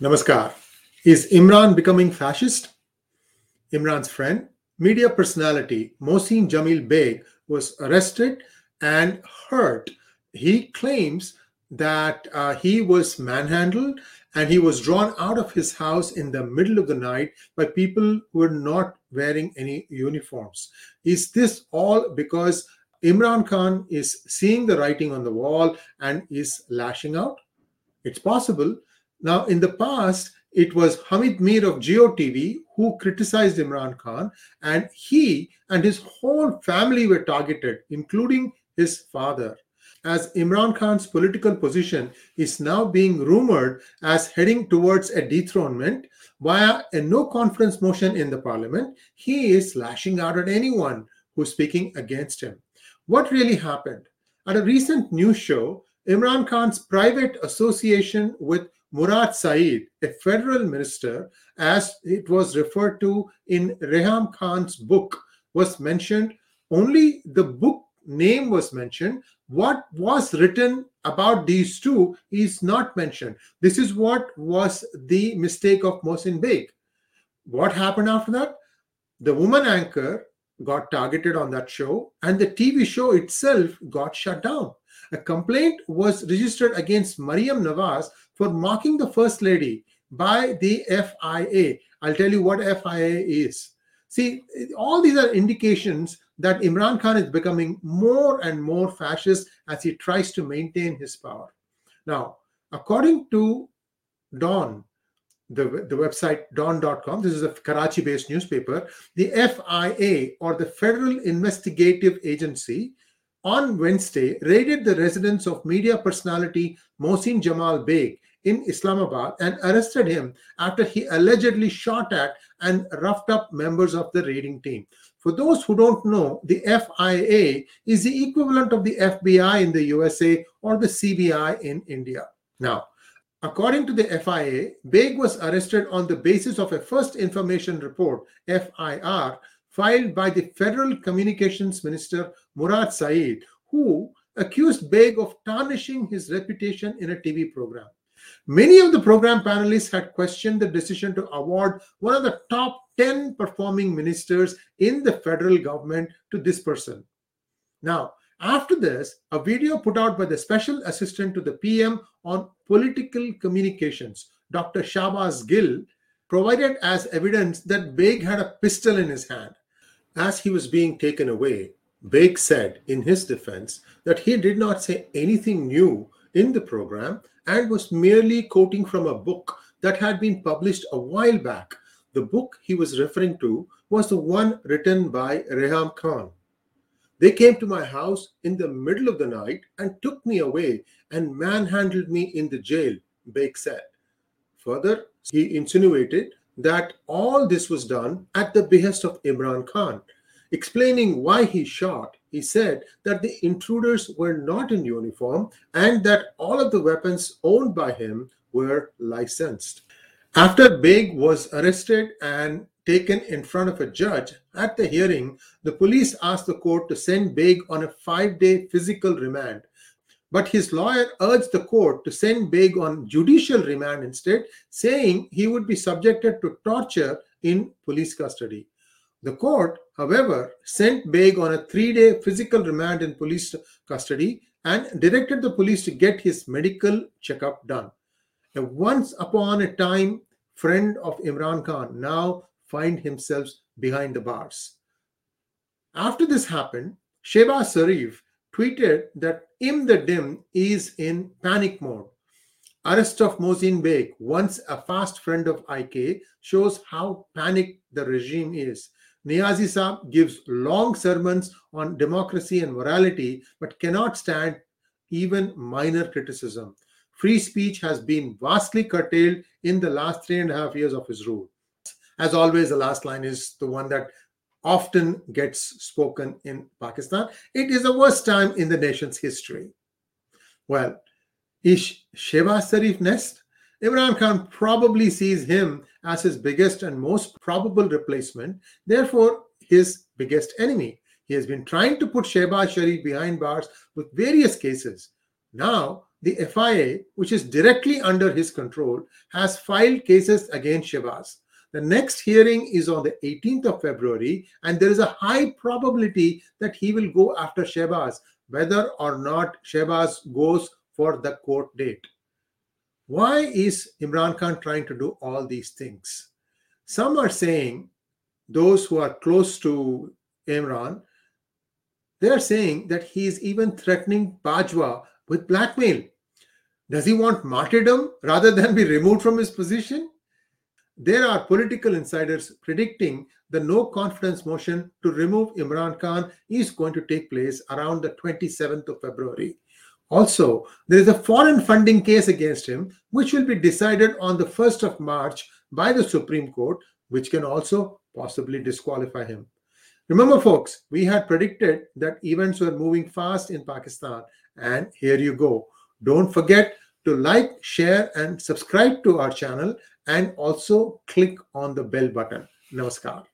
Namaskar. Is Imran becoming fascist? Imran's friend, media personality Mohsin Jamil Beg was arrested and hurt. He claims that uh, he was manhandled and he was drawn out of his house in the middle of the night by people who were not wearing any uniforms. Is this all because Imran Khan is seeing the writing on the wall and is lashing out? It's possible. Now, in the past, it was Hamid Mir of Geo TV who criticized Imran Khan, and he and his whole family were targeted, including his father as Imran Khan's political position is now being rumored as heading towards a dethronement via a no confidence motion in the parliament, he is lashing out at anyone who's speaking against him. What really happened? At a recent news show, Imran Khan's private association with Murad Saeed, a federal minister, as it was referred to in Reham Khan's book, was mentioned. Only the book name was mentioned. What was written about these two is not mentioned. This is what was the mistake of Mohsin Beg. What happened after that? The woman anchor got targeted on that show, and the TV show itself got shut down. A complaint was registered against Mariam Nawaz for mocking the First Lady by the FIA. I'll tell you what FIA is. See, all these are indications that Imran Khan is becoming more and more fascist as he tries to maintain his power. Now, according to Dawn, the, the website dawn.com, this is a Karachi based newspaper, the FIA or the Federal Investigative Agency on Wednesday raided the residence of media personality Mohsin Jamil Beg in Islamabad and arrested him after he allegedly shot at and roughed up members of the raiding team. For those who don't know, the FIA is the equivalent of the FBI in the USA or the CBI in India. Now, according to the FIA, Beg was arrested on the basis of a first information report, FIR, filed by the Federal Communications Minister Murad Saeed, who accused Beg of tarnishing his reputation in a TV program. Many of the program panelists had questioned the decision to award one of the top 10 performing ministers in the federal government to this person. Now, after this, a video put out by the special assistant to the PM on political communications, Dr. Shahbaz Gill, provided as evidence that Beg had a pistol in his hand. As he was being taken away, Beg said in his defense that he did not say anything new in the program and was merely quoting from a book that had been published a while back. The book he was referring to was the one written by Reham Khan. They came to my house in the middle of the night and took me away and manhandled me in the jail, Beg said. Further, he insinuated that all this was done at the behest of Imran Khan. Explaining why he shot, he said that the intruders were not in uniform and that all of the weapons owned by him were licensed. After Beg was arrested and taken in front of a judge at the hearing, the police asked the court to send Beg on a five day physical remand. But his lawyer urged the court to send Beg on judicial remand instead, saying he would be subjected to torture in police custody. The court, however, sent Beg on a three day physical remand in police custody and directed the police to get his medical checkup done. A once upon a time friend of Imran Khan now find himself behind the bars. After this happened, Shehbaz Sharif tweeted that Im the Dim is in panic mode. Arrest of Mohsin Beg, once a fast friend of IK, shows how panicked the regime is. Niazi Saab gives long sermons on democracy and morality, but cannot stand even minor criticism. Free speech has been vastly curtailed in the last three and a half years of his rule. As always, the last line is the one that often gets spoken in Pakistan. It is the worst time in the nation's history. Well, is Shehbaz Sharif next? Imran Khan probably sees him as his biggest and most probable replacement, therefore, his biggest enemy. He has been trying to put Shehbaz Sharif behind bars with various cases. Now, the FIA, which is directly under his control, has filed cases against Shehbaz. The next hearing is on the 18th of February, and there is a high probability that he will go after Shehbaz, whether or not Shehbaz goes for the court date. Why is Imran Khan trying to do all these things? Some are saying, those who are close to Imran, they are saying that he is even threatening Bajwa with blackmail. Does he want martyrdom rather than be removed from his position? There are political insiders predicting the no confidence motion to remove Imran Khan is going to take place around the 27th of February. Also, there is a foreign funding case against him, which will be decided on the 1st of March by the Supreme Court, which can also possibly disqualify him. Remember, folks, we had predicted that events were moving fast in Pakistan, and here you go. Don't forget to like, share, and subscribe to our channel, and also click on the bell button. Namaskar.